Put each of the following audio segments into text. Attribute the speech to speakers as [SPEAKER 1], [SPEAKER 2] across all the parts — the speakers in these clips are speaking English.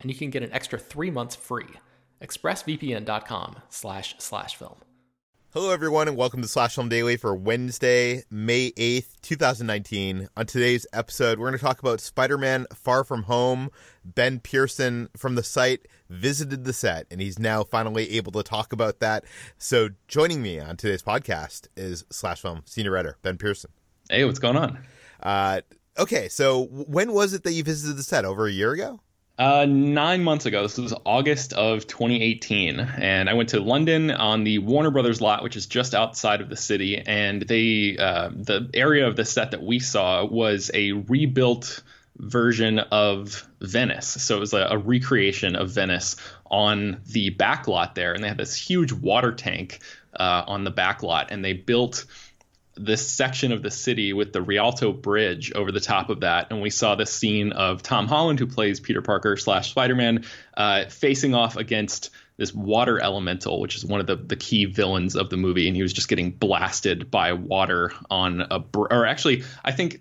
[SPEAKER 1] and you can get an extra three months free. ExpressVPN.com slash slash film.
[SPEAKER 2] Hello, everyone, and welcome to Slash Film Daily for Wednesday, May 8th, 2019. On today's episode, we're going to talk about Spider Man Far From Home. Ben Pearson from the site visited the set, and he's now finally able to talk about that. So, joining me on today's podcast is Slash Film senior writer Ben Pearson.
[SPEAKER 3] Hey, what's going on?
[SPEAKER 2] Uh, okay, so when was it that you visited the set? Over a year ago?
[SPEAKER 3] Uh, nine months ago. This was August of 2018, and I went to London on the Warner Brothers lot, which is just outside of the city. And they, uh, the area of the set that we saw was a rebuilt version of Venice. So it was a, a recreation of Venice on the back lot there, and they had this huge water tank uh, on the back lot, and they built this section of the city with the Rialto Bridge over the top of that, and we saw this scene of Tom Holland, who plays Peter Parker slash Spider Man, uh, facing off against this water elemental, which is one of the, the key villains of the movie, and he was just getting blasted by water on a br- or actually, I think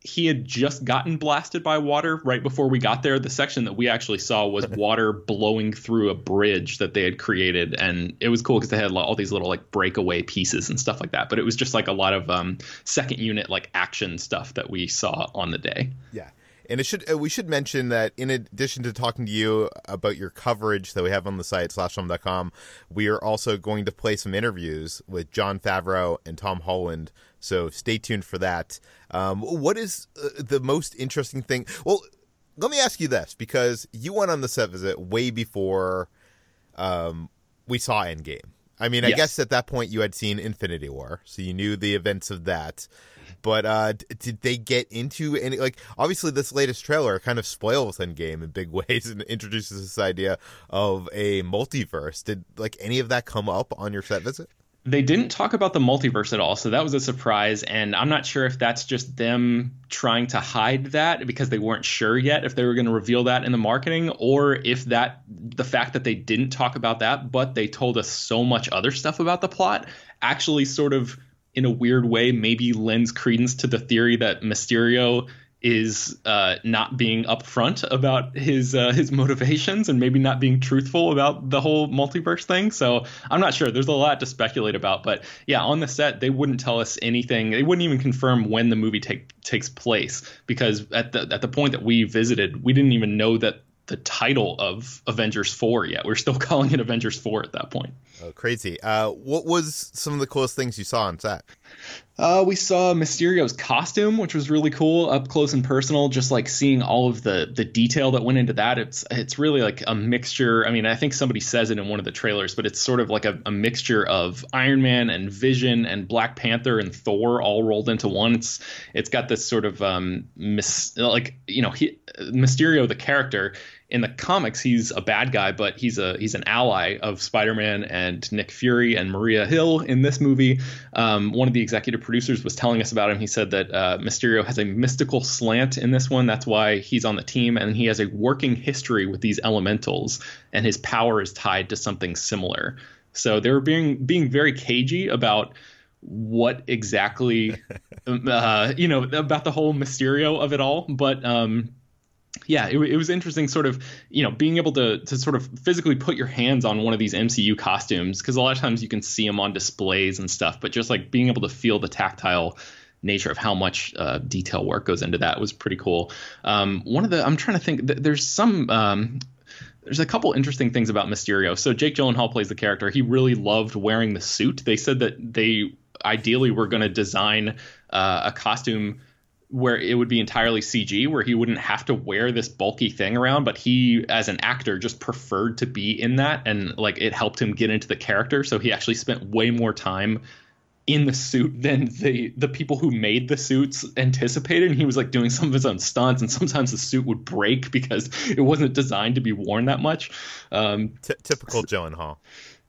[SPEAKER 3] he had just gotten blasted by water right before we got there. The section that we actually saw was water blowing through a bridge that they had created, and it was cool because they had all these little like breakaway pieces and stuff like that. But it was just like a lot of um, second unit like action stuff that we saw on the day.
[SPEAKER 2] Yeah. And it should uh, we should mention that in addition to talking to you about your coverage that we have on the site slashfilm.com, we are also going to play some interviews with Jon Favreau and Tom Holland. So stay tuned for that. Um, what is uh, the most interesting thing? Well, let me ask you this because you went on the set visit way before um, we saw Endgame. I mean, I yes. guess at that point you had seen Infinity War, so you knew the events of that. But uh, did they get into any like? Obviously, this latest trailer kind of spoils Endgame in big ways and introduces this idea of a multiverse. Did like any of that come up on your set visit?
[SPEAKER 3] They didn't talk about the multiverse at all so that was a surprise and i'm not sure if that's just them trying to hide that because they weren't sure yet if they were going to reveal that in the marketing or if that the fact that they didn't talk about that but they told us so much other stuff about the plot actually sort of in a weird way maybe lends credence to the theory that mysterio is uh, not being upfront about his uh, his motivations and maybe not being truthful about the whole multiverse thing. So I'm not sure. There's a lot to speculate about, but yeah, on the set they wouldn't tell us anything. They wouldn't even confirm when the movie take, takes place because at the at the point that we visited, we didn't even know that the title of Avengers 4 yet. We're still calling it Avengers 4 at that point.
[SPEAKER 2] Oh, crazy. Uh, what was some of the coolest things you saw on set?
[SPEAKER 3] Uh, we saw Mysterio's costume, which was really cool, up close and personal. Just like seeing all of the the detail that went into that. It's it's really like a mixture. I mean, I think somebody says it in one of the trailers, but it's sort of like a, a mixture of Iron Man and Vision and Black Panther and Thor all rolled into one. It's it's got this sort of um mis- like you know he, Mysterio the character in the comics he's a bad guy, but he's a he's an ally of Spider-Man and Nick Fury and Maria Hill in this movie. Um, one of the executive producers was telling us about him. He said that uh, Mysterio has a mystical slant in this one. That's why he's on the team, and he has a working history with these elementals, and his power is tied to something similar. So they were being being very cagey about what exactly, uh, you know, about the whole Mysterio of it all. But um, yeah, it, it, was interesting, sort of, you know, being able to to sort of physically put your hands on one of these MCU costumes because a lot of times you can see them on displays and stuff, but just like being able to feel the tactile nature of how much uh, detail work goes into that was pretty cool. Um, one of the I'm trying to think. There's some. Um, there's a couple interesting things about Mysterio. So Jake Gyllenhaal plays the character. He really loved wearing the suit. They said that they ideally were going to design uh, a costume where it would be entirely CG, where he wouldn't have to wear this bulky thing around, but he, as an actor, just preferred to be in that, and like it helped him get into the character. So he actually spent way more time in the suit than the the people who made the suits anticipated. And he was like doing some of his own stunts, and sometimes the suit would break because it wasn't designed to be worn that much. Um,
[SPEAKER 2] T- typical Gyllenhaal.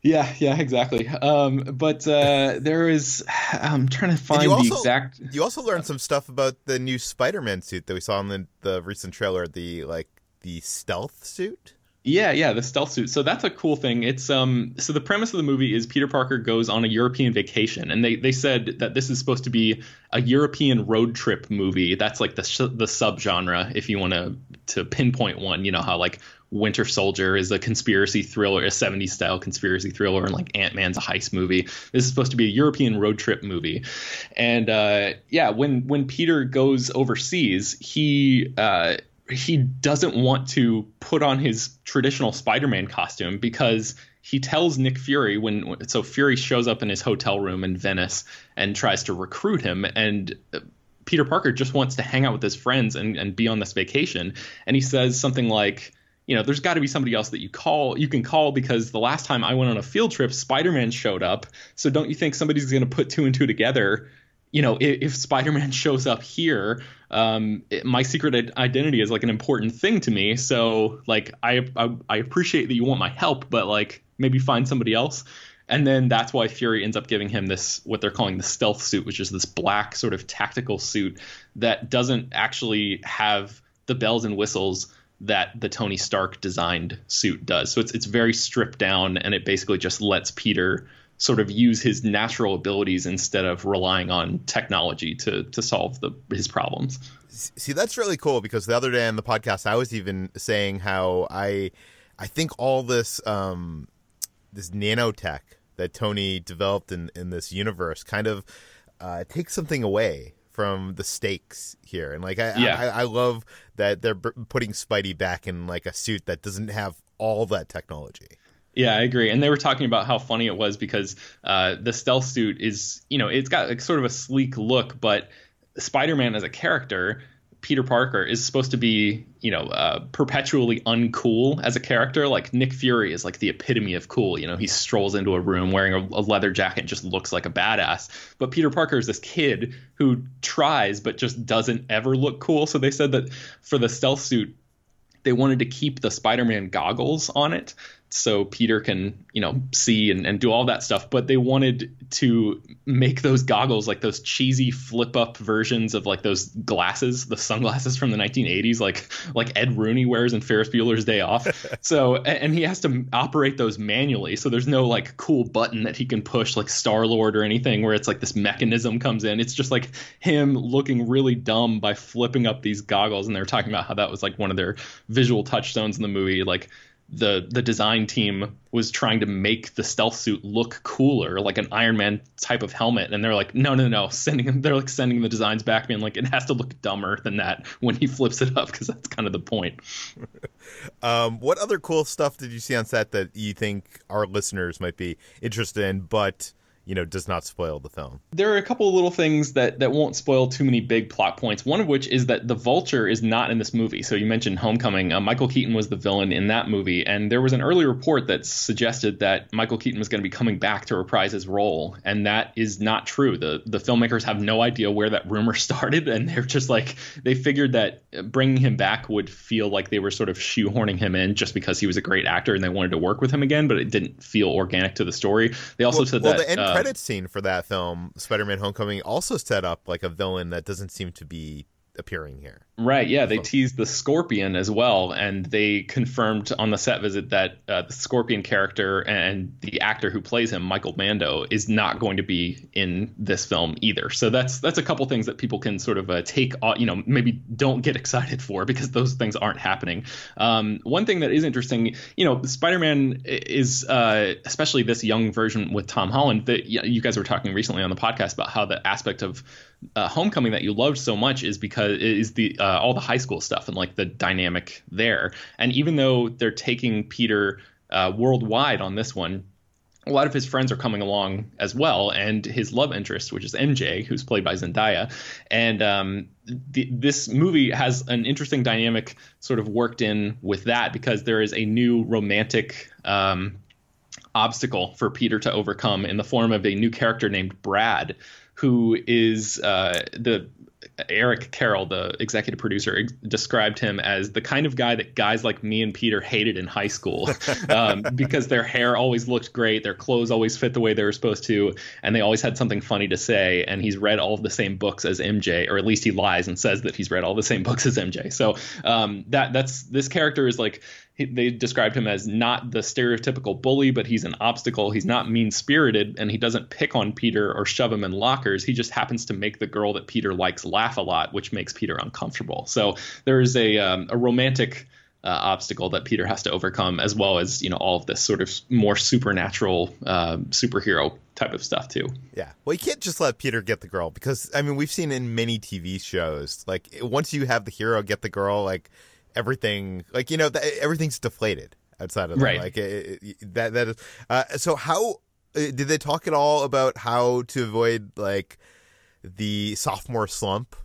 [SPEAKER 3] Yeah, yeah, exactly. Um, but uh, there is, I'm trying to find
[SPEAKER 2] also,
[SPEAKER 3] the exact.
[SPEAKER 2] You also learned some stuff about the new Spider-Man suit that we saw in the, the recent trailer. The like the stealth suit.
[SPEAKER 3] Yeah, yeah, the stealth suit. So that's a cool thing. It's um so the premise of the movie is Peter Parker goes on a European vacation and they they said that this is supposed to be a European road trip movie. That's like the sh- the subgenre if you want to to pinpoint one, you know how like Winter Soldier is a conspiracy thriller, a 70s style conspiracy thriller, and like Ant Man's a heist movie. This is supposed to be a European road trip movie, and uh, yeah, when when Peter goes overseas, he uh, he doesn't want to put on his traditional Spider-Man costume because he tells Nick Fury when so Fury shows up in his hotel room in Venice and tries to recruit him and Peter Parker just wants to hang out with his friends and, and be on this vacation and he says something like you know there's got to be somebody else that you call you can call because the last time I went on a field trip Spider-Man showed up so don't you think somebody's going to put two and two together you know, if, if Spider-Man shows up here, um, it, my secret identity is like an important thing to me. So like, I, I, I appreciate that you want my help, but like maybe find somebody else. And then that's why Fury ends up giving him this what they're calling the stealth suit, which is this black sort of tactical suit that doesn't actually have the bells and whistles that the Tony Stark designed suit does. So it's it's very stripped down and it basically just lets Peter sort of use his natural abilities instead of relying on technology to to solve the his problems.
[SPEAKER 2] See, that's really cool because the other day on the podcast, I was even saying how I I think all this um, this nanotech that Tony developed in in this universe kind of uh, takes something away from the stakes here, and like I yeah. I, I love that they're putting Spidey back in like a suit that doesn't have all that technology.
[SPEAKER 3] Yeah, I agree. And they were talking about how funny it was because uh, the stealth suit is, you know, it's got like sort of a sleek look, but Spider-Man as a character, Peter Parker, is supposed to be, you know, uh, perpetually uncool as a character. Like Nick Fury is like the epitome of cool. You know, he strolls into a room wearing a, a leather jacket, just looks like a badass. But Peter Parker is this kid who tries but just doesn't ever look cool. So they said that for the stealth suit, they wanted to keep the Spider-Man goggles on it so Peter can, you know, see and, and do all that stuff. But they wanted to make those goggles like those cheesy flip up versions of like those glasses, the sunglasses from the 1980s, like like Ed Rooney wears in Ferris Bueller's Day Off. so and he has to operate those manually. So there's no like cool button that he can push like Star Lord or anything where it's like this mechanism comes in. It's just like him looking really dumb by flipping up these goggles. And they were talking about how that was like one of their visual touchstones in the movie, like the the design team was trying to make the stealth suit look cooler, like an Iron Man type of helmet, and they're like, no, no, no, sending them, they're like sending the designs back, being like, it has to look dumber than that when he flips it up, because that's kind of the point.
[SPEAKER 2] um, what other cool stuff did you see on set that you think our listeners might be interested in, but you know does not spoil the film.
[SPEAKER 3] There are a couple of little things that that won't spoil too many big plot points. One of which is that the Vulture is not in this movie. So you mentioned Homecoming. Uh, Michael Keaton was the villain in that movie, and there was an early report that suggested that Michael Keaton was going to be coming back to reprise his role, and that is not true. the The filmmakers have no idea where that rumor started, and they're just like they figured that bringing him back would feel like they were sort of shoehorning him in just because he was a great actor and they wanted to work with him again, but it didn't feel organic to the story. They also
[SPEAKER 2] well,
[SPEAKER 3] said
[SPEAKER 2] well,
[SPEAKER 3] that
[SPEAKER 2] the end uh, credits scene for that film, Spider-Man: Homecoming, also set up like a villain that doesn't seem to be appearing here.
[SPEAKER 3] Right. Yeah, they teased the Scorpion as well, and they confirmed on the set visit that uh, the Scorpion character and the actor who plays him, Michael Mando, is not going to be in this film either. So that's that's a couple things that people can sort of uh, take, you know, maybe don't get excited for because those things aren't happening. Um, one thing that is interesting, you know, Spider-Man is uh, especially this young version with Tom Holland. That you guys were talking recently on the podcast about how the aspect of uh, Homecoming that you loved so much is because is the uh, all the high school stuff and like the dynamic there. And even though they're taking Peter uh, worldwide on this one, a lot of his friends are coming along as well, and his love interest, which is MJ, who's played by Zendaya. And um, this movie has an interesting dynamic sort of worked in with that because there is a new romantic. Um, obstacle for Peter to overcome in the form of a new character named Brad, who is uh, the Eric Carroll, the executive producer, ex- described him as the kind of guy that guys like me and Peter hated in high school um, because their hair always looked great, their clothes always fit the way they were supposed to, and they always had something funny to say. And he's read all of the same books as MJ, or at least he lies and says that he's read all the same books as MJ. So um, that that's this character is like they described him as not the stereotypical bully, but he's an obstacle. He's not mean spirited, and he doesn't pick on Peter or shove him in lockers. He just happens to make the girl that Peter likes laugh a lot, which makes Peter uncomfortable. So there is a um, a romantic. Uh, obstacle that Peter has to overcome, as well as you know all of this sort of more supernatural uh, superhero type of stuff too.
[SPEAKER 2] Yeah, well, you can't just let Peter get the girl because I mean we've seen in many TV shows like once you have the hero get the girl, like everything like you know th- everything's deflated outside of that.
[SPEAKER 3] Right.
[SPEAKER 2] Like it, it, that that is. Uh, so how uh, did they talk at all about how to avoid like the sophomore slump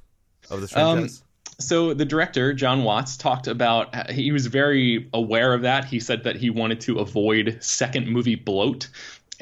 [SPEAKER 2] of this um, franchise? Um,
[SPEAKER 3] so the director Jon Watts talked about he was very aware of that. He said that he wanted to avoid second movie bloat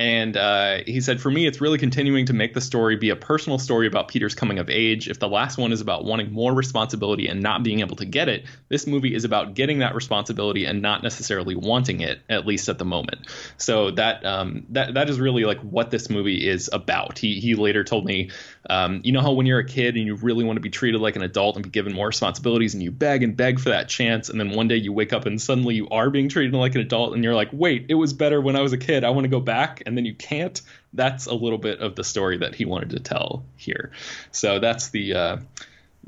[SPEAKER 3] and uh, he said, For me, it's really continuing to make the story be a personal story about Peter's coming of age. If the last one is about wanting more responsibility and not being able to get it, this movie is about getting that responsibility and not necessarily wanting it, at least at the moment. So that um, that that is really like what this movie is about. He he later told me, um, you know how when you're a kid and you really want to be treated like an adult and be given more responsibilities and you beg and beg for that chance, and then one day you wake up and suddenly you are being treated like an adult and you're like, wait, it was better when I was a kid. I want to go back and then you can't. That's a little bit of the story that he wanted to tell here. So that's the uh,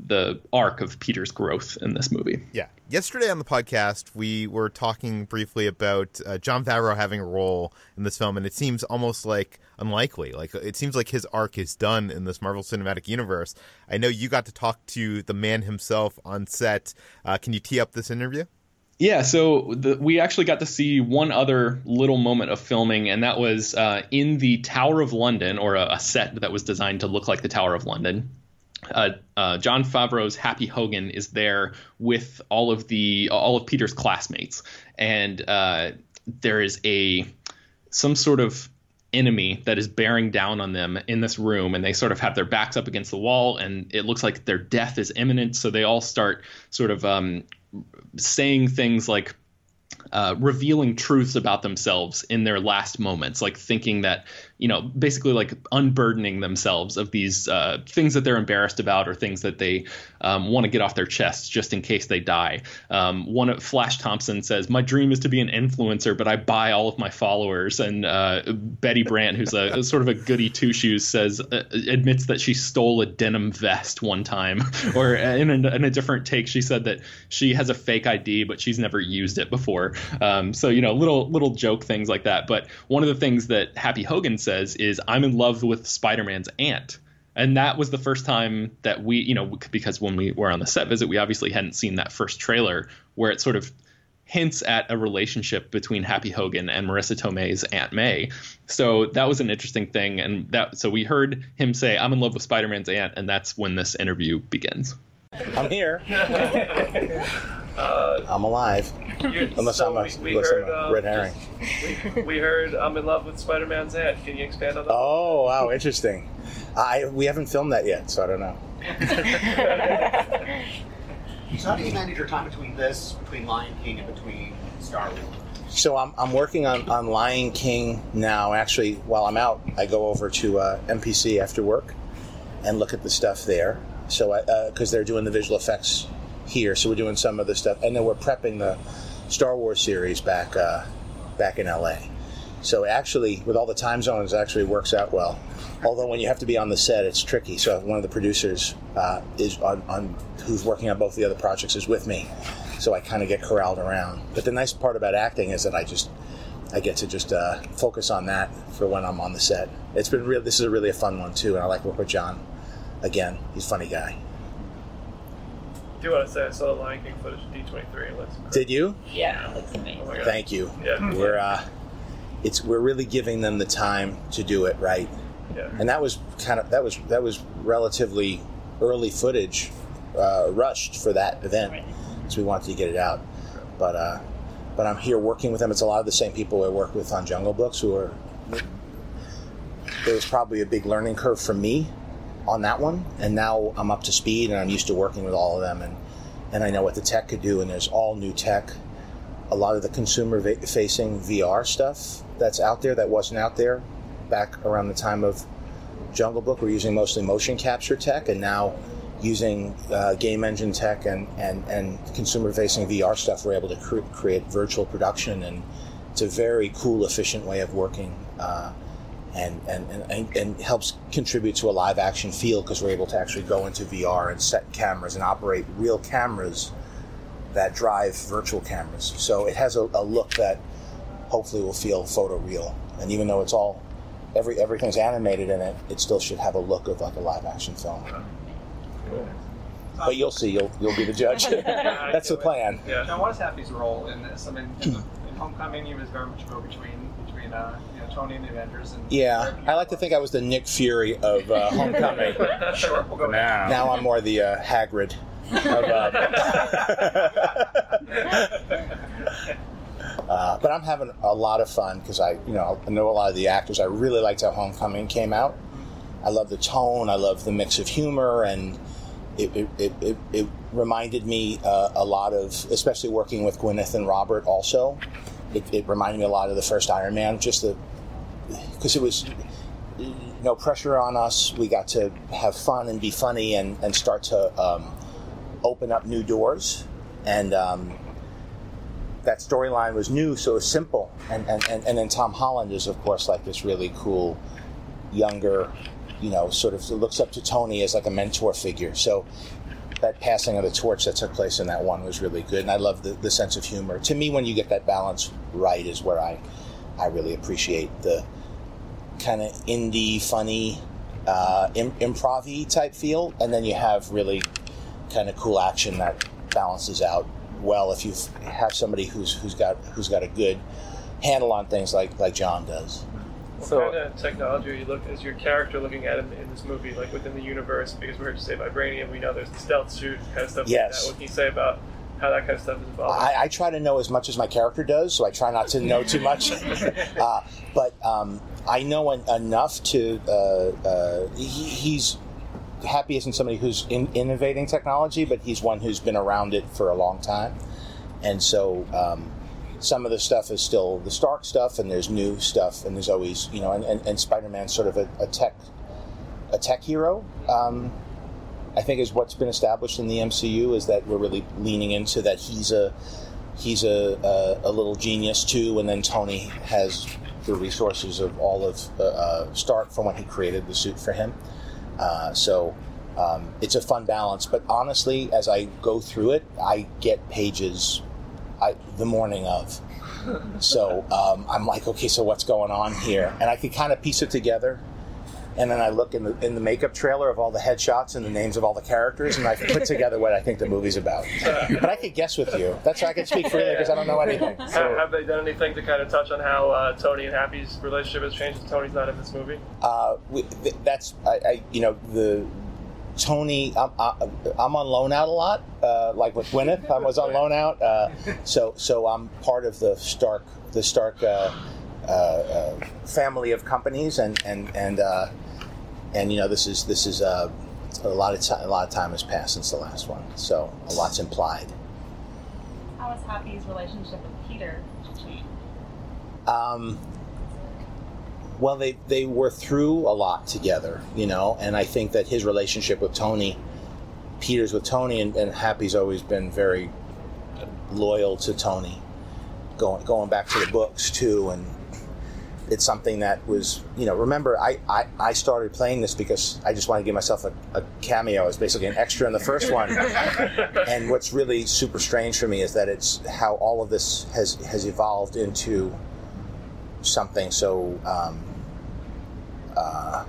[SPEAKER 3] the arc of Peter's growth in this movie.
[SPEAKER 2] Yeah. Yesterday on the podcast, we were talking briefly about uh, Jon Favreau having a role in this film, and it seems almost like unlikely. Like it seems like his arc is done in this Marvel Cinematic Universe. I know you got to talk to the man himself on set. Uh, can you tee up this interview?
[SPEAKER 3] Yeah, so the, we actually got to see one other little moment of filming, and that was uh, in the Tower of London, or a, a, set that was designed to look like the Tower of London. Uh, uh, Jon Favreau's Happy Hogan is there with all of the all of Peter's classmates, and uh, there is a some sort of enemy that is bearing down on them in this room and they sort of have their backs up against the wall and it looks like their death is imminent so they all start sort of um, saying things like uh, revealing truths about themselves in their last moments, like thinking that you know, basically like unburdening themselves of these uh, things that they're embarrassed about or things that they um, want to get off their chests just in case they die. Um, one of Flash Thompson says, "My dream is to be an influencer, but I buy all of my followers." And uh, Betty Brant, who's a, sort of a goody two shoes, says uh, admits that she stole a denim vest one time, or in a, in a, different take, she said that she has a fake ID, but she's never used it before. Um, so you know, little little joke things like that. But one of the things that Happy Hogan says is I'm in love with Spider-Man's aunt. And that was the first time that we, you know, because when we were on the set visit, we obviously hadn't seen that first trailer where it sort of hints at a relationship between Happy Hogan and Marisa Tomei's Aunt May. So that was an interesting thing. And that, so we heard him say, I'm in love with Spider Man's aunt. And that's when this interview begins.
[SPEAKER 4] I'm here. uh, I'm alive. Unless so I'm a, we, we heard, a red herring.
[SPEAKER 5] We, we, heard I'm in love with Spider-Man's aunt. Can you expand on that?
[SPEAKER 4] Oh, wow, interesting. I we haven't filmed that yet, so I don't know.
[SPEAKER 6] so how do you manage your time between this, between Lion King, and between Star Wars?
[SPEAKER 4] So I'm, I'm working on, on Lion King now. Actually, while I'm out, I go over to uh, MPC after work and look at the stuff there. So because they're doing the visual effects here, so we're doing some of the stuff, and then we're prepping the Star Wars series back uh, back in LA. So actually, with all the time zones, actually works out well. Although when you have to be on the set, it's tricky. So one of the producers uh, is on, on who's working on both the other projects is with me, so I kind of get corralled around. But the nice part about acting is that I just I get to just uh, focus on that for when I'm on the set. It's been real. This is a really a fun one too, and I like working with Jon. Again, he's a funny guy.
[SPEAKER 5] I do want to say I saw the Lion King footage of D23. It looks
[SPEAKER 4] Did you?
[SPEAKER 7] Yeah, that's
[SPEAKER 5] Oh
[SPEAKER 7] amazing.
[SPEAKER 5] my God.
[SPEAKER 4] Thank you.
[SPEAKER 5] Yeah.
[SPEAKER 4] We're uh, it's we're really giving them the time to do it right,
[SPEAKER 5] Yeah.
[SPEAKER 4] and that was kind of that was that was relatively early footage, uh, rushed for that event,
[SPEAKER 7] Right.
[SPEAKER 4] so we wanted to get it out. But uh, but I'm here working with them. It's a lot of the same people I worked with on Jungle Books who are. There was probably a big learning curve for me on that one, and now I'm up to speed and I'm used to working with all of them, and and I know what the tech could do, and there's all new tech a lot of the consumer va- facing VR stuff that's out there that wasn't out there back around the time of Jungle Book. We're using mostly motion capture tech, and now using uh, game engine tech and, and, and consumer facing VR stuff, we're able to cre- create virtual production, and it's a very cool, efficient way of working. Uh, and, and, and, and helps contribute to a live action feel because we're able to actually go into VR and set cameras and operate real cameras that drive virtual cameras. So it has a, a look that hopefully will feel photoreal. And even though it's all every everything's animated in it, it still should have a look of like a live action film. But you'll see, you'll you'll be the judge. That's the plan.
[SPEAKER 5] Yeah.
[SPEAKER 8] Now, what is Happy's role in this? I mean, in, the, in Homecoming, he was very much go between between uh, you know Tony and the Avengers. And
[SPEAKER 4] Yeah, I like to think I was the Nick Fury of uh, Homecoming.
[SPEAKER 8] sure, we'll go now.
[SPEAKER 4] now I'm more the uh, Hagrid. Of, uh, uh, but I'm having a lot of fun because I, you know, I know a lot of the actors. I really liked how Homecoming came out. I love the tone. I love the mix of humor, and it it, it, it, it reminded me uh, a lot of, especially working with Gwyneth and Robert. Also, it, it reminded me a lot of the first Iron Man. Just the because it was no pressure on us. We got to have fun and be funny and, and start to um, open up new doors. And um, that storyline was new, so it was simple. And, and, and, and then Tom Holland is, of course, like this really cool, younger, you know, sort of looks up to Tony as like a mentor figure. So that passing of the torch that took place in that one was really good. And I love the, the sense of humor. To me, when you get that balance right, is where I, I really appreciate the kind of indie, funny, uh, Im- improv type feel, and then you have really kind of cool action that balances out well if you have somebody who's who's got who's got a good handle on things like like Jon does.
[SPEAKER 5] What
[SPEAKER 8] So-
[SPEAKER 5] kind of technology are you look is your character looking at in, in this movie, like within the universe? Because we heard you say vibranium, we know there's the stealth suit kind of stuff.
[SPEAKER 4] Yes.
[SPEAKER 5] Like that. What can you say about how that kind of stuff is evolving?
[SPEAKER 4] I, I try to know as much as my character does, so I try not to know too much. uh, but um, I know en- enough to. Uh, uh, he, he's happy isn't somebody who's in, innovating technology, but he's one who's been around it for a long time, and so. Um, some of the stuff is still the Stark stuff, and there's new stuff, and there's always, you know, and, and, and Spider-Man's sort of a, a tech, a tech hero. Um, I think is what's been established in the MCU is that we're really leaning into that he's a he's a, a, a little genius too, and then Tony has the resources of all of uh, uh, Stark from when he created the suit for him. Uh, so um, it's a fun balance. But honestly, as I go through it, I get pages I, the morning of. So um, I'm like, okay, so what's going on here? And I can kind of piece it together and then I look in the in the makeup trailer of all the headshots and the names of all the characters, and I put together what I think the movie's about. But I could guess with you. That's why I can speak freely because I don't know anything.
[SPEAKER 5] Ha-
[SPEAKER 4] So,
[SPEAKER 5] have they done anything to kind of touch on how uh, Tony and Happy's relationship has changed? Tony's not in this movie.
[SPEAKER 4] uh, we, th- that's I, I, you know the Tony. I'm, I, I'm on loan out a lot, uh, like with Gwyneth. I was on loan out, uh, so so I'm part of the Stark the Stark uh, uh, uh, family of companies, and and and uh, and you know this is this is uh, a lot of time. A lot of time has passed since the last one, so a lot's implied.
[SPEAKER 7] How has Happy's relationship with Peter changed?
[SPEAKER 4] Um, well, they they were through a lot together, you know, and I think that his relationship with Tony Peter's with Tony, and, and Happy's always been very loyal to Tony, going going back to the books too, and it's something that was you know remember I, I, I started playing this because I just wanted to give myself a, a cameo. I was basically an extra in the first one, and what's really super strange for me is that it's how all of this has has evolved into something so. Um, uh,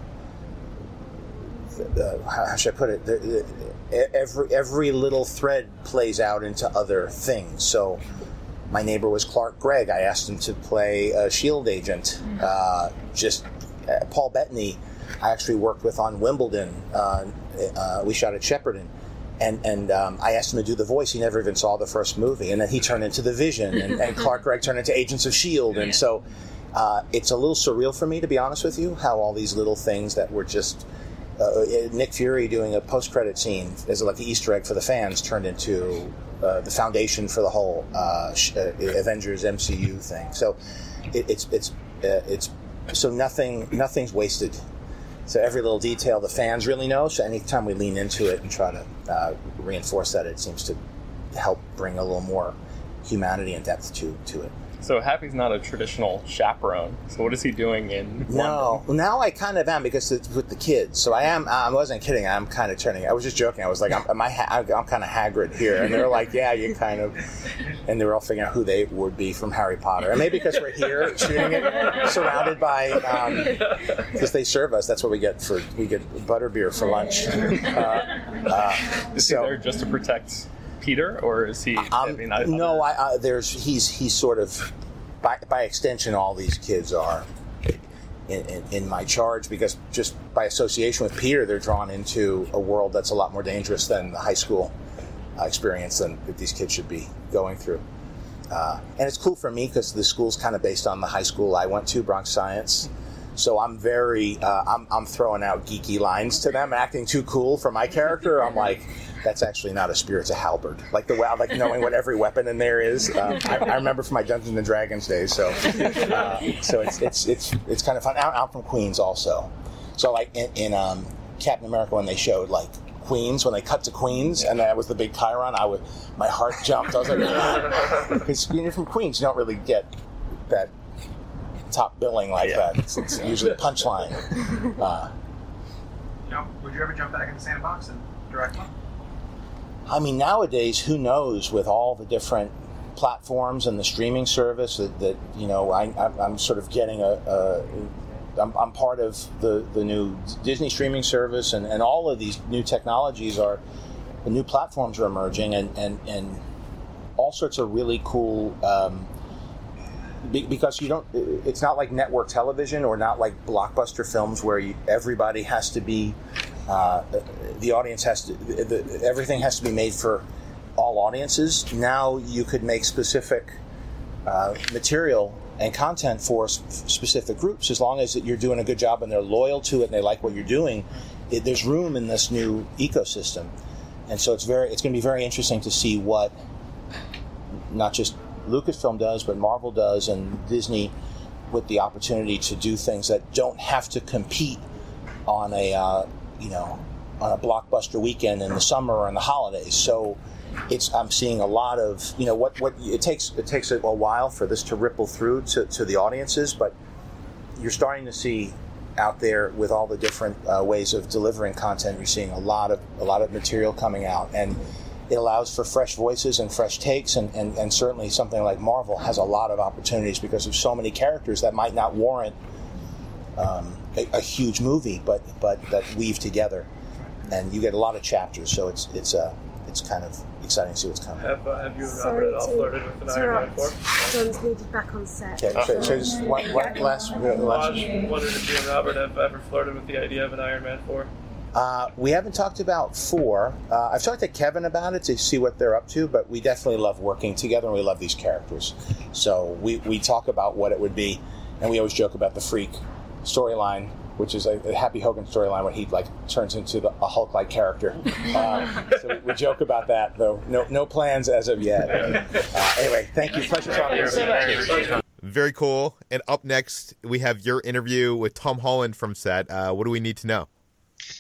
[SPEAKER 4] uh, how should I put it? The, the, every every little thread plays out into other things. So, my neighbor was Clark Gregg. I asked him to play a Shield agent. Uh, just uh, Paul Bettany, I actually worked with on Wimbledon. Uh, uh, we shot at Shepperton. And, and um, I asked him to do the voice. He never even saw the first movie. And then he turned into the Vision, and, and Clark Gregg turned into Agents of S.H.I.E.L.D. And so uh, it's a little surreal for me, to be honest with you, how all these little things that were just uh, Nick Fury doing a post-credit scene as like an Easter egg for the fans turned into uh, the foundation for the whole uh, Avengers MCU thing. So it, it's it's it's so nothing nothing's wasted. So every little detail the fans really know. So anytime we lean into it and try to uh, reinforce that, it seems to help bring a little more humanity and depth to to it.
[SPEAKER 3] So Happy's not a traditional chaperone. So what is he doing in?
[SPEAKER 4] No, well, now I kind of am because it's with the kids. So I am. I wasn't kidding. I'm kind of turning. I was just joking. I was like, I'm, am I ha- I'm kind of Hagrid here, and they're like, Yeah, you kind of. And they were all figuring out who they would be from Harry Potter, and maybe because we're here shooting it, surrounded by, because um, they serve us. That's what we get for we get butterbeer for lunch. Uh,
[SPEAKER 3] uh, so, he there just to protect Peter, or is he?
[SPEAKER 4] Um, I mean, I, no, I, uh, there's he's he's sort of by, by extension, all these kids are in, in, in, my charge because just by association with Peter, they're drawn into a world that's a lot more dangerous than the high school uh, experience than that these kids should be going through. Uh, and it's cool for me because the school's kind of based on the high school I went to, Bronx Science. So I'm very, uh, I'm, I'm throwing out geeky lines to them, acting too cool for my character. I'm like, that's actually not a spear; it's a halberd. Like the like knowing what every weapon in there is. Um, I, I, remember from my Dungeons and Dragons days. So, uh, so it's it's it's it's kind of fun. I'm from Queens also. So like in, in um, Captain America when they showed like Queens when they cut to Queens, and that was the big chyron. I would, my heart jumped. I was like, because you're from Queens, you don't really get that top billing like yeah. that. It's, it's, usually a punchline. Uh,
[SPEAKER 8] you know, would you ever jump back in the Sandbox and direct one?
[SPEAKER 4] I mean, nowadays, who knows with all the different platforms and the streaming service that, that you know, I, am sort of getting a, a I'm, I'm part of the, the new Disney streaming service, and, and all of these new technologies are, the new platforms are emerging, and, and, and all sorts of really cool um, because you don't it's not like network television or not like blockbuster films where you, everybody has to be uh, the audience has to the, everything has to be made for all audiences. Now you could make specific uh, material and content for specific groups. As long as you're doing a good job and they're loyal to it and they like what you're doing it, there's room in this new ecosystem. And so it's very it's going to be very interesting to see what not just Lucasfilm does, but Marvel does, and Disney with the opportunity to do things that don't have to compete on a uh, you know on a blockbuster weekend in the summer or in the holidays. So it's I'm seeing a lot of you know what what it takes it takes a, while for this to ripple through to, to the audiences, but you're starting to see out there with all the different uh, ways of delivering content. You're seeing a lot of a lot of material coming out and it allows for fresh voices and fresh takes, and, and, and certainly something like Marvel has a lot of opportunities because of so many characters that might not warrant um, a, a, huge movie, but but that weave together, and you get a lot of chapters. So it's it's uh, it's kind of exciting to see what's coming.
[SPEAKER 5] Have, uh, have you and Robert at flirted with an Iron Man 4?
[SPEAKER 9] Jon's needed back on set.
[SPEAKER 4] Okay, so, so just one, one last, last.
[SPEAKER 5] wondered if you and Robert have ever flirted with the idea of an Iron Man 4.
[SPEAKER 4] Uh, we haven't talked about four. Uh, I've talked to Kevin about it to see what they're up to, but we definitely love working together and we love these characters. So we, we talk about what it would be, and we always joke about the freak storyline, which is a, a Happy Hogan storyline where he like turns into the, a Hulk-like character. Uh, so we joke about that, though. No no plans as of yet. Uh, anyway, thank you. Pleasure talking to you.
[SPEAKER 2] Very cool. And up next, we have your interview with Tom Holland from set. Uh, what do we need to know?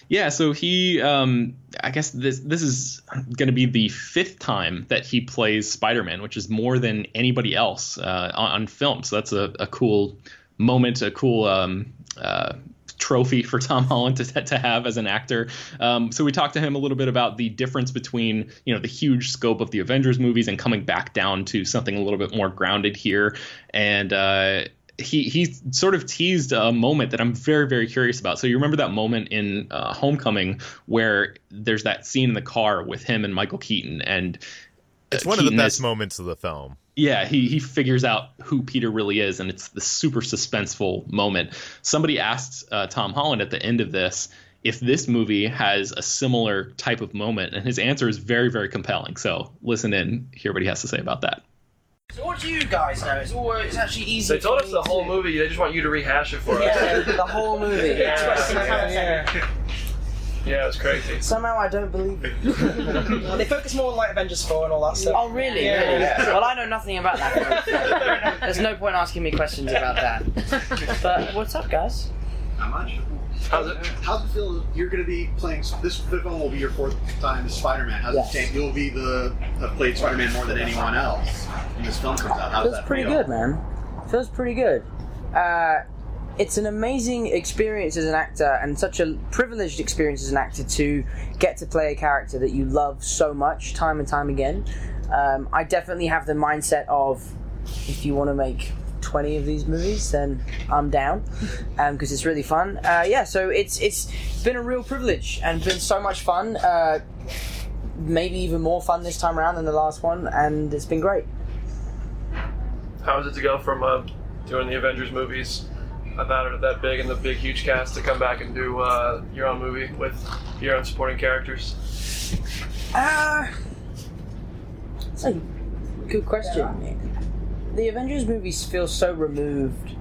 [SPEAKER 3] Yeah, so he, um, I guess this this is going to be the fifth time that he plays Spider-Man, which is more than anybody else uh, on, on, film. So that's a, a cool moment, a cool um, uh, trophy for Tom Holland to, to have as an actor. Um, so we talked to him a little bit about the difference between you know the huge scope of the Avengers movies and coming back down to something a little bit more grounded here, and. Uh, he he sort of teased a moment that I'm very very curious about. So you remember that moment in uh, Homecoming where there's that scene in the car with him and Michael Keaton, and
[SPEAKER 2] uh, it's one Keaton of the best is, moments of the film.
[SPEAKER 3] Yeah, he he figures out who Peter really is, and it's the super suspenseful moment. Somebody asked uh, Tom Holland at the end of this if this movie has a similar type of moment, and his answer is very very compelling. So listen in, hear what he has to say about that.
[SPEAKER 9] So what do you guys know? It's all it's actually easy.
[SPEAKER 5] They told us the whole to... movie. They just want you to rehash it for
[SPEAKER 9] yeah,
[SPEAKER 5] us.
[SPEAKER 9] Yeah, the whole movie.
[SPEAKER 5] yeah. yeah. Yeah, it it's crazy.
[SPEAKER 9] Somehow I don't believe it.
[SPEAKER 8] they focus more on like Avengers 4 and all that stuff.
[SPEAKER 9] Oh, really? Yeah. really? Yeah. Well, I know nothing about that. There's no point asking me questions about that. But what's up, guys?
[SPEAKER 6] How much. How's it? How's it feel? You're going to be playing. This film will be your fourth time as Spider-Man. How's yes. it? You'll be the have played Spider-Man more than anyone else when this film comes out. How's
[SPEAKER 9] Feels
[SPEAKER 6] that
[SPEAKER 9] pretty good, man. Feels pretty good. Uh, it's an amazing experience as an actor and such a privileged experience as an actor to get to play a character that you love so much time and time again. Um, I definitely have the mindset of if you want to make 20 of these movies, then I'm down because um, it's really fun. Uh, yeah, so it's it's been a real privilege and been so much fun. Uh, maybe even more fun this time around than the last one, and it's been great.
[SPEAKER 5] How is it to go from uh, doing the Avengers movies about it that big and the big huge cast to come back and do uh, your own movie with your own supporting characters?
[SPEAKER 9] Uh, that's a good question the Avengers movies feel so removed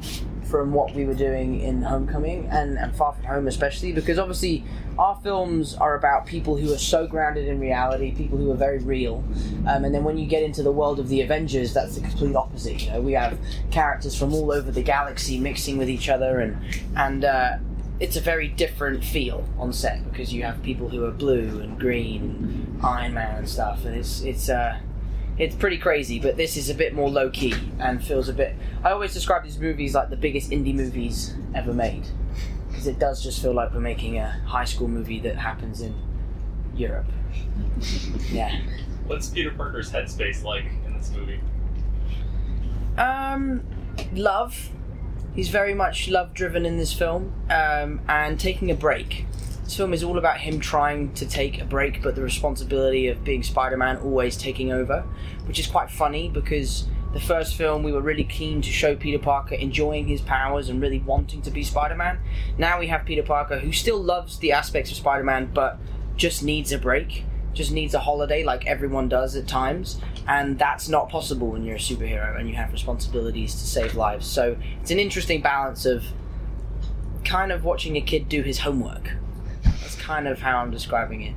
[SPEAKER 9] from what we were doing in Homecoming and, and Far From Home, especially because obviously our films are about people who are so grounded in reality, people who are very real. Um, and then when you get into the world of the Avengers, that's the complete opposite. You know, we have characters from all over the galaxy mixing with each other, and and uh, it's a very different feel on set because you have people who are blue and green, and Iron Man and stuff, and it's it's. Uh, it's pretty crazy, but this is a bit more low key and feels a bit. I always describe these movies like the biggest indie movies ever made because it does just feel like we're making a high school movie that happens in Europe. Yeah.
[SPEAKER 3] What's Peter Parker's headspace like in this movie?
[SPEAKER 9] Um, love. He's very much love driven in this film, um, and taking a break. This film is all about him trying to take a break, but the responsibility of being Spider Man always taking over, which is quite funny because the first film we were really keen to show Peter Parker enjoying his powers and really wanting to be Spider Man. Now we have Peter Parker who still loves the aspects of Spider Man but just needs a break, just needs a holiday like everyone does at times, and that's not possible when you're a superhero and you have responsibilities to save lives. So it's an interesting balance of kind of watching a kid do his homework That's kind of how I'm describing it.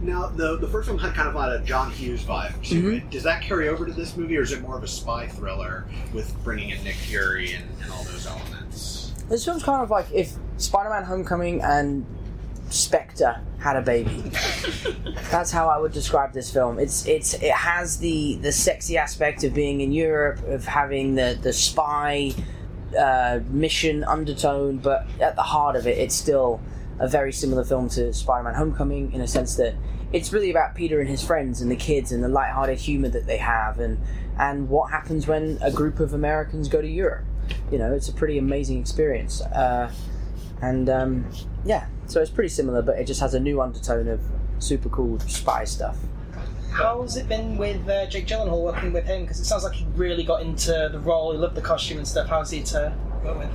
[SPEAKER 6] Now, the the first one had kind of like a John Hughes vibe to mm-hmm. it. Does that carry over to this movie, or is it more of a spy thriller with bringing in Nick Fury and, and all those elements?
[SPEAKER 9] This film's kind of like if Spider-Man: Homecoming and Spectre had a baby. That's how I would describe this film. It's it's it has the the sexy aspect of being in Europe, of having the the spy uh, mission undertone, but at the heart of it, it's still a very similar film to Spider-Man: Homecoming in a sense that it's really about Peter and his friends and the kids and the light-hearted humor that they have and and what happens when a group of Americans go to Europe. You know, it's a pretty amazing experience. Uh, and um, yeah, so it's pretty similar, but it just has a new undertone of super cool spy stuff.
[SPEAKER 8] How's it been with uh, Jake Gyllenhaal working with him? Because it sounds like he really got into the role. He loved the costume and stuff. How's he to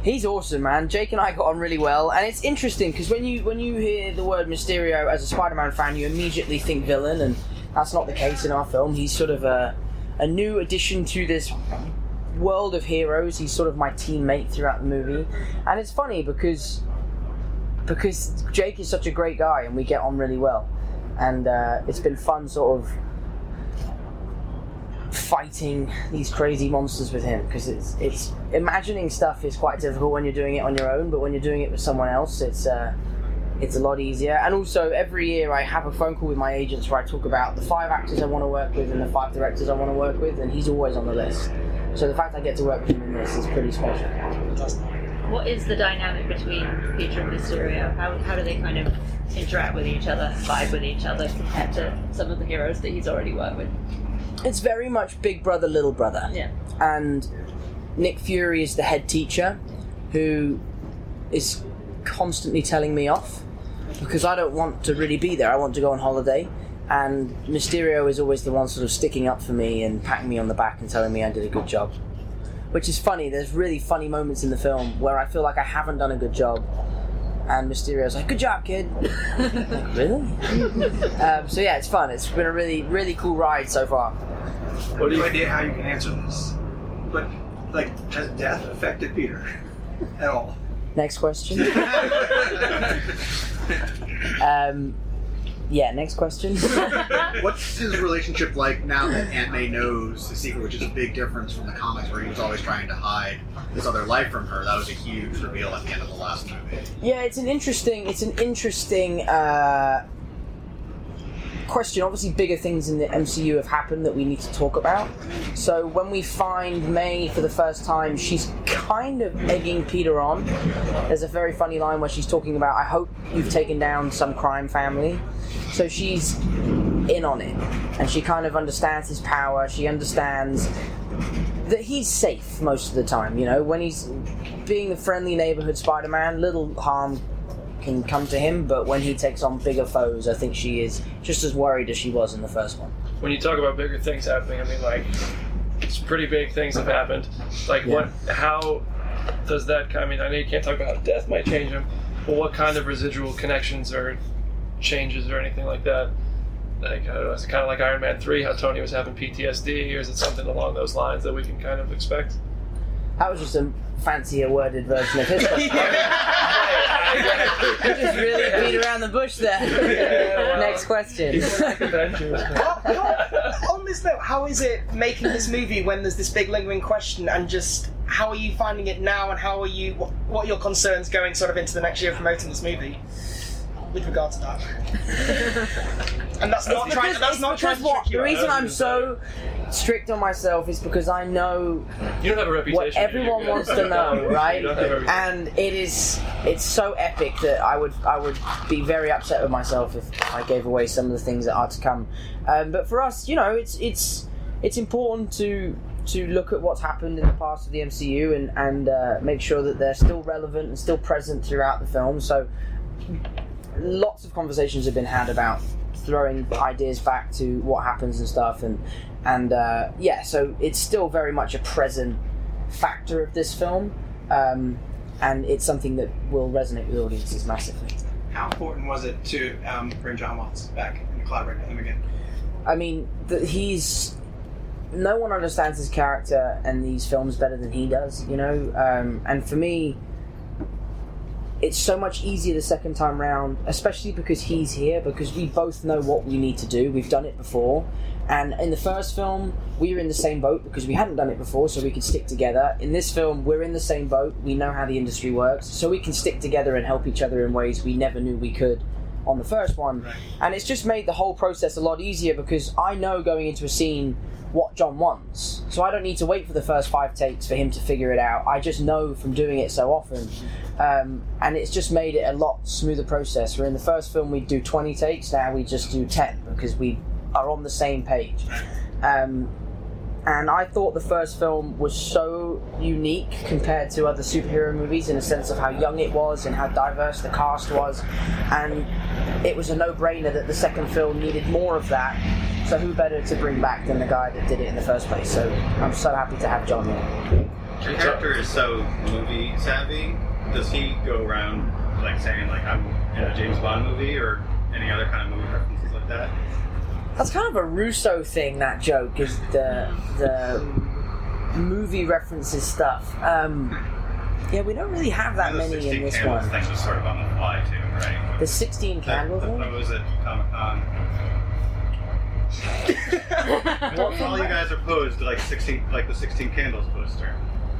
[SPEAKER 9] He's awesome, man. Jake and I got on really well, and it's interesting because when you when you hear the word Mysterio as a Spider-Man fan, you immediately think villain, and that's not the case in our film. He's sort of a a new addition to this world of heroes. He's sort of my teammate throughout the movie, and it's funny because because Jake is such a great guy, and we get on really well, and uh, it's been fun, sort of fighting these crazy monsters with him because it's it's imagining stuff is quite difficult when you're doing it on your own, but when you're doing it with someone else, it's uh, it's a lot easier. And also, every year I have a phone call with my agents where I talk about the five actors I want to work with and the five directors I want to work with, and he's always on the list. So the fact I get to work with him in this is pretty special.
[SPEAKER 10] What is the dynamic between Peter and Mysterio? How, how do they kind of interact with each other, vibe with each other compared to some of the heroes that he's already worked with?
[SPEAKER 9] It's very much big brother, little brother.
[SPEAKER 10] Yeah.
[SPEAKER 9] And Nick Fury is the head teacher who is constantly telling me off because I don't want to really be there. I want to go on holiday. And Mysterio is always the one sort of sticking up for me and patting me on the back and telling me I did a good job. Which is funny. There's really funny moments in the film where I feel like I haven't done a good job. And Mysterio's like, good job, kid. like, really? um, so yeah, it's fun. It's been a really, really cool ride so far.
[SPEAKER 6] What do you idea how you can answer this? But like, has death affected Peter at all?
[SPEAKER 9] Next question. um, yeah, next question.
[SPEAKER 6] What's his relationship like now that Aunt May knows the secret, which is a big difference from the comics where he was always trying to hide this other life from her? That was a huge reveal at the end of the last movie.
[SPEAKER 9] Yeah, it's an interesting. It's an interesting uh, question. Obviously, bigger things in the MCU have happened that we need to talk about. So when we find May for the first time, she's kind of egging Peter on. There's a very funny line where she's talking about, "I hope you've taken down some crime family." So she's in on it, and she kind of understands his power. She understands that he's safe most of the time. You know, when he's being the friendly neighborhood Spider-Man, little harm can come to him. But when he takes on bigger foes, I think she is just as worried as she was in the first one.
[SPEAKER 5] When you talk about bigger things happening, I mean, like, it's pretty big things have happened. Like, what, how does that, I mean, I know you can't talk about how death might change him, but what kind of residual connections or changes or anything like that? Like, uh, I don't know, is it kind of like Iron Man 3, how Tony was having PTSD, or is it something along those lines that we can kind of expect?
[SPEAKER 9] That was just a fancier worded version of his question. You just really beat around the bush there. Next question.
[SPEAKER 11] On this note, how is it making this movie when there's this big lingering question, and just how are you finding it now, and how are you? What, what are your concerns going sort of into the next year of promoting this movie? With regard to that, and that's not trying.
[SPEAKER 9] Because-
[SPEAKER 11] That's not trying to
[SPEAKER 9] what,
[SPEAKER 11] trick you.
[SPEAKER 9] the reason I'm so strict on myself is because I know
[SPEAKER 5] You don't have a reputation.
[SPEAKER 9] what everyone wants to know, right?
[SPEAKER 5] You don't have a reputation.
[SPEAKER 9] And it is it's so epic that I would I would be very upset with myself if I gave away some of the things that are to come. Um, but for us, you know, it's it's it's important to to look at what's happened in the past of the MCU and and uh, make sure that they're still relevant and still present throughout the film. So lots of conversations have been had about throwing ideas back to what happens and stuff and and uh, yeah so it's still very much a present factor of this film um, and it's something that will resonate with audiences massively
[SPEAKER 6] How important was it to um, bring Jon Watts back and collaborate with him again?
[SPEAKER 9] I mean, th- he's no one understands his character and these films better than he does, you know. Um, and for me, it's so much easier the second time round, especially because he's here. Because we both know what we need to do. We've done it before, and in the first film, we were in the same boat because we hadn't done it before, so we could stick together. In this film, we're in the same boat. We know how the industry works, so we can stick together and help each other in ways we never knew we could on the first one. And it's just made the whole process a lot easier because I know going into a scene what Jon wants. So I don't need to wait for the first five takes for him to figure it out. I just know from doing it so often. Um, and it's just made it a lot smoother process. Where in the first film we'd do 20 takes, now we just do 10 because we are on the same page. Um, and I thought the first film was so unique compared to other superhero movies in a sense of how young it was and how diverse the cast was. And it was a no brainer that the second film needed more of that. So, who better to bring back than the guy that did it in the first place? So, I'm so happy to have Jon here.
[SPEAKER 12] Character is so movie savvy. Does he go around like saying like I'm in a James Bond movie or any other kind of movie references like that?
[SPEAKER 9] That's kind of a Russo thing. That joke is the the movie references stuff. Um, yeah, we don't really have that
[SPEAKER 12] And the
[SPEAKER 9] many
[SPEAKER 12] 16
[SPEAKER 9] in this
[SPEAKER 12] candles
[SPEAKER 9] one.
[SPEAKER 12] thing was sort of on the fly too, right?
[SPEAKER 9] The 16 candle
[SPEAKER 12] That,
[SPEAKER 9] thing.
[SPEAKER 12] that was at Comic Con. All you guys are posed like 16, like the 16 candles poster.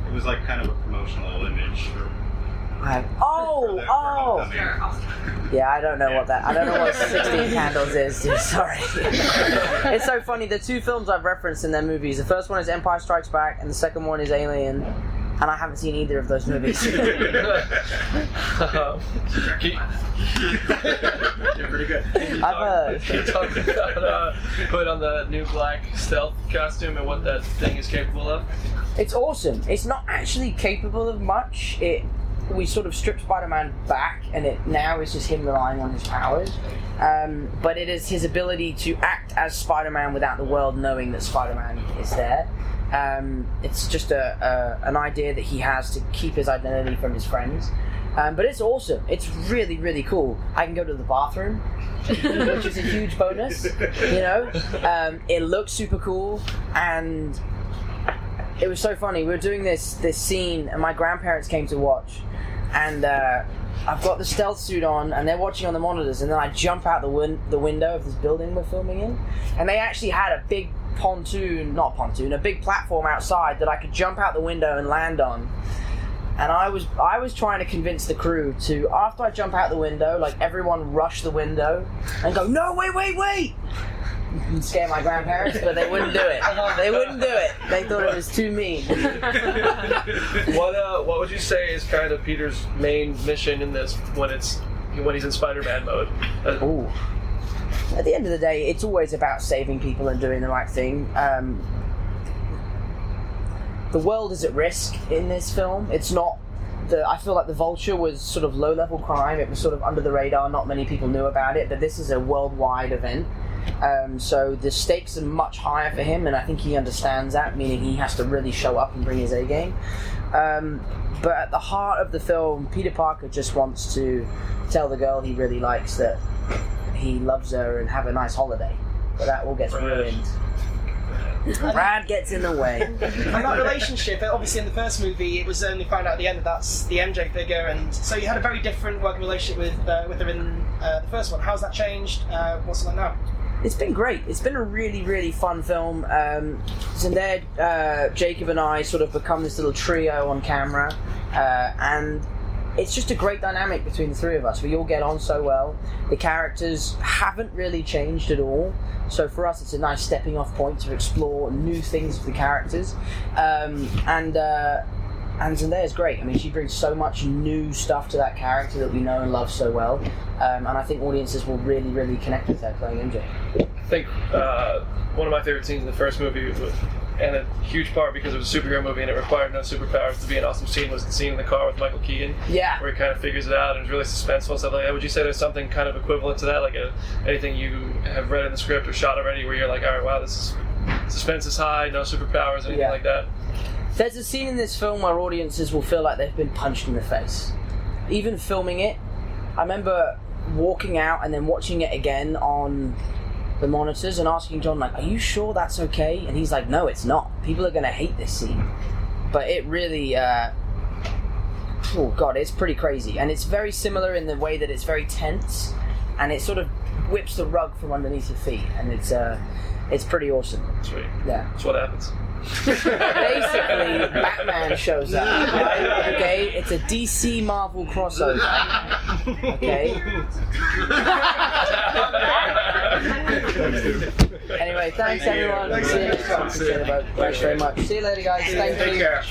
[SPEAKER 12] It was like kind of a promotional image.
[SPEAKER 9] I oh, oh. Yeah, I don't know what that. I don't know what 16 Candles is. Dude, sorry. it's so funny. The two films I've referenced in their movies. The first one is Empire Strikes Back, and the second one is Alien. And I haven't seen either of those movies.
[SPEAKER 5] Um,
[SPEAKER 6] You're pretty good.
[SPEAKER 9] I've heard.
[SPEAKER 5] You talk about uh, put on the new black stealth costume and what that thing is capable of?
[SPEAKER 9] It's awesome. It's not actually capable of much. It we sort of stripped Spider-Man back, and it now is just him relying on his powers. Um, but it is his ability to act as Spider-Man without the world knowing that Spider-Man is there. Um, it's just a, a an idea that he has to keep his identity from his friends. Um, but it's awesome. It's really, really cool. I can go to the bathroom, which is a huge bonus. You know, um, it looks super cool, and it was so funny. We were doing this this scene, and my grandparents came to watch, and uh, I've got the stealth suit on, and they're watching on the monitors, and then I jump out the win- the window of this building we're filming in, and they actually had a big pontoon, not pontoon, a big platform outside that I could jump out the window and land on. And I was I was trying to convince the crew to after I jump out the window, like everyone rush the window and go, no, wait, wait, wait, scare my grandparents, but they wouldn't do it. They wouldn't do it. They thought it was too mean.
[SPEAKER 5] what uh, what would you say is kind of Peter's main mission in this when it's when he's in Spider-Man mode? Uh,
[SPEAKER 9] Ooh. At the end of the day, it's always about saving people and doing the right thing. Um, the world is at risk in this film. It's not. The, I feel like the Vulture was sort of low-level crime. It was sort of under the radar. Not many people knew about it, but this is a worldwide event. Um, so the stakes are much higher for him, and I think he understands that. Meaning he has to really show up and bring his A game. Um, but at the heart of the film, Peter Parker just wants to tell the girl he really likes that he loves her and have a nice holiday. But that all gets ruined. Brad gets in the way.
[SPEAKER 11] And that relationship, obviously in the first movie, it was only found out at the end that that's the MJ figure, and so you had a very different working relationship with uh, with her in uh, the first one. How's that changed? Uh, what's it like now?
[SPEAKER 9] It's been great. It's been a really, really fun film. Um, Zendaya, uh, Jacob, and I sort of become this little trio on camera, uh, and it's just a great dynamic between the three of us. We all get on so well. The characters haven't really changed at all, so for us, it's a nice stepping off point to explore new things with the characters. Um, and uh, and Zendaya's great. I mean, she brings so much new stuff to that character that we know and love so well. Um, and I think audiences will really, really connect with her playing MJ.
[SPEAKER 5] I think uh, one of my favorite scenes in the first movie, was, and a huge part because it was a superhero movie and it required no superpowers to be an awesome scene, was the scene in the car with Michael Keaton.
[SPEAKER 9] Yeah.
[SPEAKER 5] Where he kind of figures it out and it's really suspenseful and stuff like that. Would you say there's something kind of equivalent to that? Like a, anything you have read in the script or shot already where you're like, all right, wow, this is suspense is high, no superpowers, anything
[SPEAKER 9] Yeah.
[SPEAKER 5] like that?
[SPEAKER 9] There's a scene in this film where audiences will feel like they've been punched in the face. Even filming it, I remember walking out and then watching it again on the monitors and asking Jon, like, "Are you sure that's okay?" And he's like, "No, it's not. People are going to hate this scene." But it really, uh, oh god, it's pretty crazy, and it's very similar in the way that it's very tense, and it sort of whips the rug from underneath your feet, and it's uh, it's pretty awesome.
[SPEAKER 5] Sweet.
[SPEAKER 9] Yeah.
[SPEAKER 5] That's what happens.
[SPEAKER 9] Basically, Batman shows up. Right? Okay, it's a DC Marvel crossover. Okay. anyway, thanks
[SPEAKER 6] Thank
[SPEAKER 9] everyone.
[SPEAKER 6] Thanks,
[SPEAKER 9] See you
[SPEAKER 6] man.
[SPEAKER 9] next time. Appreciate it, bud. Thanks very much. See you later, guys. Thank
[SPEAKER 6] Take
[SPEAKER 9] you.
[SPEAKER 6] care.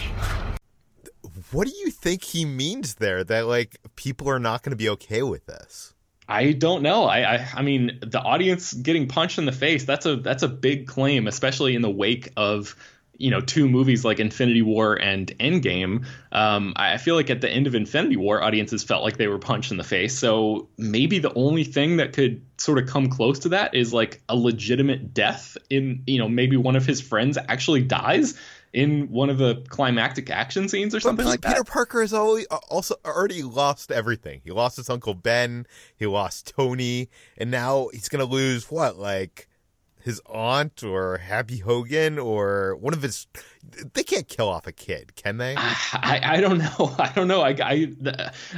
[SPEAKER 2] What do you think he means there? That like people are not going to be okay with this?
[SPEAKER 3] I don't know. I, I I mean the audience getting punched in the face, that's a that's a big claim, especially in the wake of you know two movies like Infinity War and Endgame. Um, I feel like at the end of Infinity War, audiences felt like they were punched in the face. So maybe the only thing that could sort of come close to that is like a legitimate death in you know maybe one of his friends actually dies in one of the climactic action scenes or something
[SPEAKER 2] But
[SPEAKER 3] like
[SPEAKER 2] Peter
[SPEAKER 3] that.
[SPEAKER 2] Parker has always, also already lost everything. He lost his uncle Ben. He lost Tony, and now he's going to lose what, like his aunt or Happy Hogan or one of his. They can't kill off a kid, can they?
[SPEAKER 3] I, I don't know. I don't know. I, I,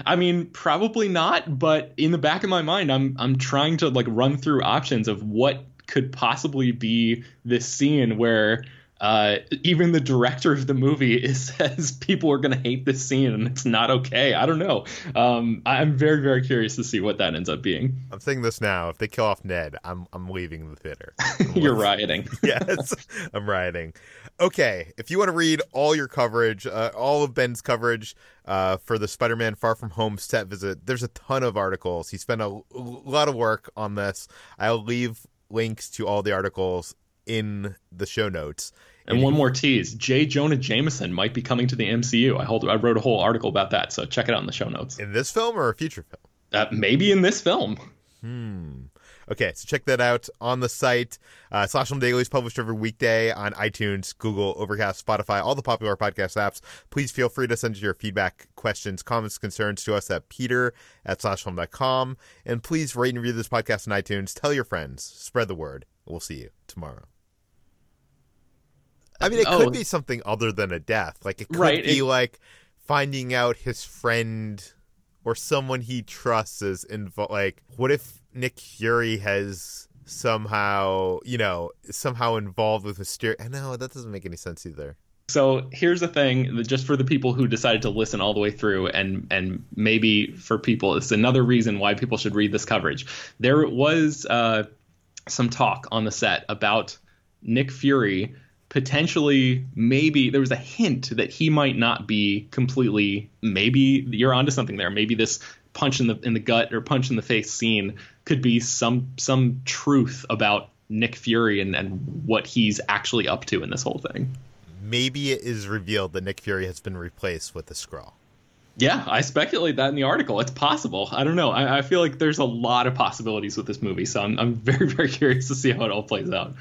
[SPEAKER 3] I mean, probably not. But in the back of my mind, I'm I'm trying to like run through options of what could possibly be this scene where uh, even the director of the movie is, says people are going to hate this scene and it's not okay. I don't know. Um, I'm very, very curious to see what that ends up being.
[SPEAKER 2] I'm saying this now. If they kill off Ned, I'm I'm leaving the theater.
[SPEAKER 3] You're rioting.
[SPEAKER 2] yes, I'm rioting. Okay, if you want to read all your coverage, uh, all of Ben's coverage uh, for the Spider-Man Far From Home set visit, there's a ton of articles. He spent a, a lot of work on this. I'll leave links to all the articles in the show notes.
[SPEAKER 3] And, one more tease: J. Jonah Jameson might be coming to the MCU. I hold, I wrote a whole article about that, so check it out in the show notes.
[SPEAKER 2] In this film or a future film?
[SPEAKER 3] Uh, maybe in this film.
[SPEAKER 2] Hmm. Okay, so check that out on the site. Uh, Slash Film Daily is published every weekday on iTunes, Google, Overcast, Spotify, all the popular podcast apps. Please feel free to send your feedback, questions, comments, concerns to us at peter at slashfilm.com. And please rate and review this podcast on iTunes. Tell your friends. Spread the word. We'll see you tomorrow. I mean, it could oh. be something other than a death. Like, it could right, be it... like finding out his friend or someone he trusts is involved. Like, what if Nick Fury has somehow, you know, somehow involved with Mysterio. I know that doesn't make any sense either.
[SPEAKER 3] So here's the thing, just for the people who decided to listen all the way through, and and maybe for people, it's another reason why people should read this coverage. There was uh, some talk on the set about Nick Fury potentially, maybe there was a hint that he might not be completely. Maybe you're onto something there. Maybe this punch in the in the gut or punch in the face scene could be some some truth about Nick Fury and, and what he's actually up to in this whole thing.
[SPEAKER 2] Maybe it is revealed that Nick Fury has been replaced with a Skrull.
[SPEAKER 3] Yeah, I speculate that in the article. It's possible. I don't know. I, I, feel like there's a lot of possibilities with this movie, so I'm, I'm very, very curious to see how it all plays out.